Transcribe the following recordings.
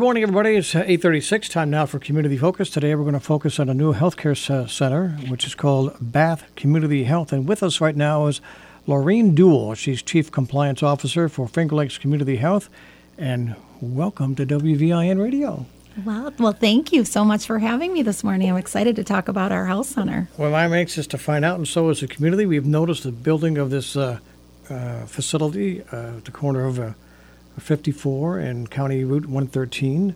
Good morning, everybody. It's uh, 8.36, time now for Community Focus. Today we're going to focus on a new healthcare center, which is called Bath Community Health. And with us right now is Lawreen Duel. She's Chief Compliance Officer for Finger Lakes Community Health. And welcome to WVIN Radio. Well, well, thank you so much for having me this morning. I'm excited to talk about our health center. Well, I'm anxious to find out, and so is the community. We've noticed the building of this uh, uh, facility uh, at the corner of uh, 54 and County Route 113,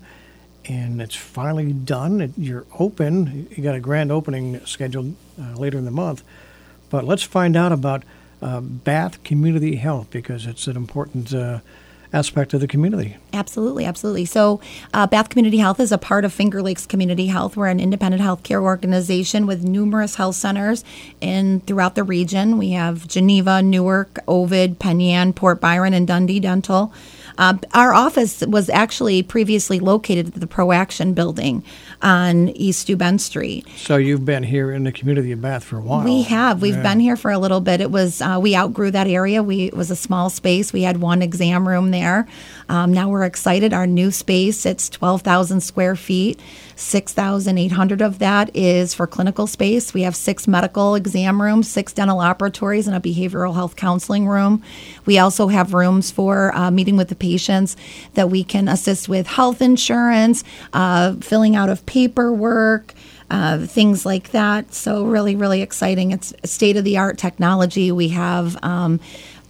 and it's finally done. It, you're open. You got a grand opening scheduled uh, later in the month. But let's find out about uh, Bath Community Health because it's an important uh, aspect of the community. Absolutely, absolutely. So, uh, Bath Community Health is a part of Finger Lakes Community Health. We're an independent healthcare organization with numerous health centers in throughout the region. We have Geneva, Newark, Ovid, Penn Yan, Port Byron, and Dundee Dental. Uh, our office was actually previously located at the ProAction building on East Steuben Street. So you've been here in the community of Bath for a while. We have. We've Yeah. been here for a little bit. It was uh, we outgrew that area. We it was a small space. We had one exam room there. Um, now we're excited. Our new space. It's twelve thousand square feet. Six thousand eight hundred of that is for clinical space. We have six medical exam rooms, six dental operatories, and a behavioral health counseling room. We also have rooms for uh, meeting with the patients that we can assist with health insurance, uh, filling out of paperwork uh, things like that. So really, really exciting. It's state of the art technology. We have um,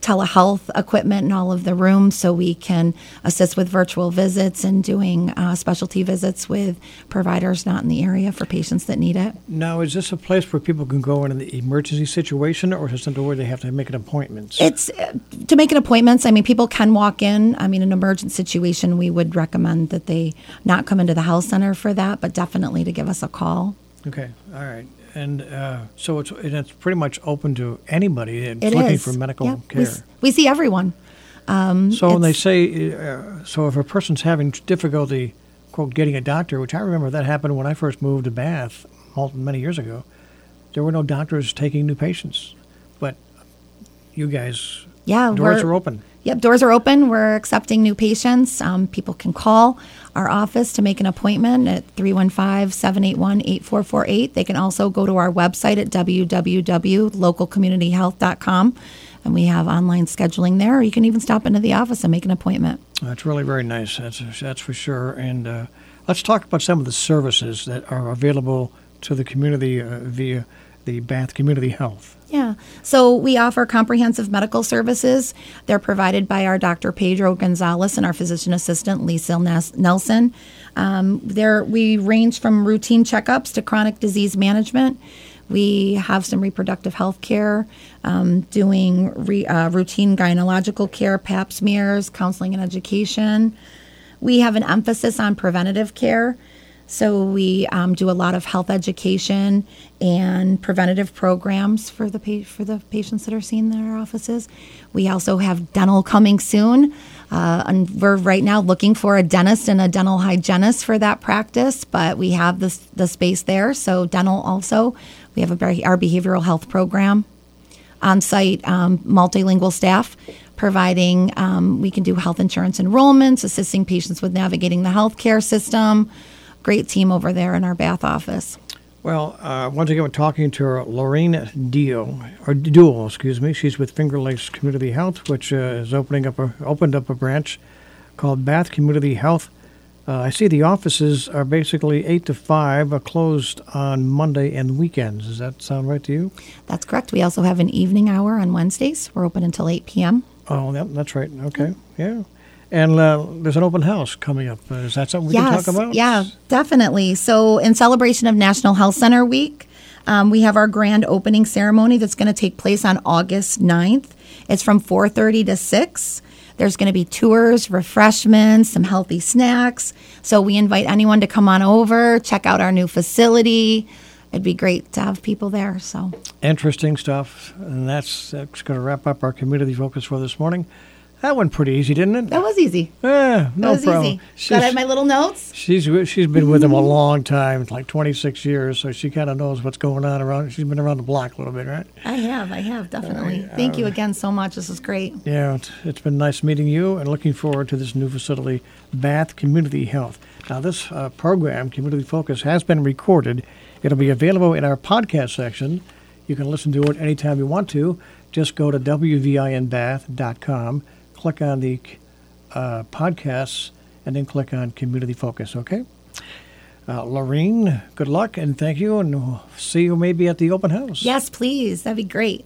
telehealth equipment in all of the rooms, so we can assist with virtual visits and doing uh, specialty visits with providers not in the area for patients that need it. Now, is this a place where people can go in an emergency situation, or is it where they have to make an appointment? It's uh, to make an appointment. I mean, people can walk in. I mean, in an emergent situation, we would recommend that they not come into the health center for that, but definitely to give us a call. Okay, all right. And uh, so it's, and it's pretty much open to anybody that's It looking is. for medical Yeah, care. We, s- we see everyone. so when they say, uh, so if a person's having difficulty, quote, getting a doctor, which I remember that happened when I first moved to Bath many years ago, there were no doctors taking new patients. But you guys, Yeah, doors we're- are open. Yep, doors are open. We're accepting new patients. Um, people can call our office to make an appointment at 315 781 8448. They can also go to our website at www.localcommunityhealth.com and we have online scheduling there. Or you can even stop into the office and make an appointment. That's really very nice. That's that's for sure. And uh, let's talk about some of the services that are available to the community uh, via the Bath Community Health. Yeah. So we offer comprehensive medical services. They're provided by our Dr. Pedro Gonzalez and our physician assistant, Lisa Nelson. Um, there, we range from routine checkups to chronic disease management. We have some reproductive health care, um, doing re, uh, routine gynecological care, pap smears, counseling and education. We have an emphasis on preventative care. So we um, do a lot of health education and preventative programs for the pa- for the patients that are seen in our offices. We also have dental coming soon, uh, and we're right now looking for a dentist and a dental hygienist for that practice. But we have this the space there. So dental also, we have a our behavioral health program on-site um, multilingual staff providing um, we can do health insurance enrollments assisting patients with navigating the healthcare system great team over there in our bath office Well, uh, once again, we're talking to Lorraine Dio, or Duel, excuse me. She's with Finger Lakes Community Health, which uh, is opening up a opened up a branch called Bath Community Health. Uh, I see the offices are basically eight to five, uh, closed on Monday and weekends. Does that sound right to you? that's correct we also have an evening hour on wednesdays we're open until 8 p.m Oh, yep, that's right. Okay, yeah. And uh, there's an open house coming up. Uh, is that something we can talk about? yeah definitely so in celebration of national health center week um, we have our grand opening ceremony that's going to take place on august 9th it's from 4.30 to 6 there's going to be tours refreshments some healthy snacks so we invite anyone to come on over check out our new facility it'd be great to have people there so Interesting stuff. And that's, that's going to wrap up our community focus for this morning. That went pretty easy, didn't it? That was easy. Yeah, That no was problem. easy. She's, Got my little notes. she's she's been with him a long time, like 26 years, so she kind of knows what's going on around. She's been around the block a little bit, right? I have. I have definitely. Thank you again so much. This is great. Yeah, it's, it's been nice meeting you and looking forward to this new facility, Bath Community Health. Now, this uh, program, Community Focus, has been recorded. It'll be available in our podcast section. You can listen to it anytime you want to. Just go to wvinbath.com, click on the uh, podcasts, and then click on Community Focus, okay? Uh, Lawreen, good luck and thank you, and see you maybe at the open house. Yes, please. That'd be great.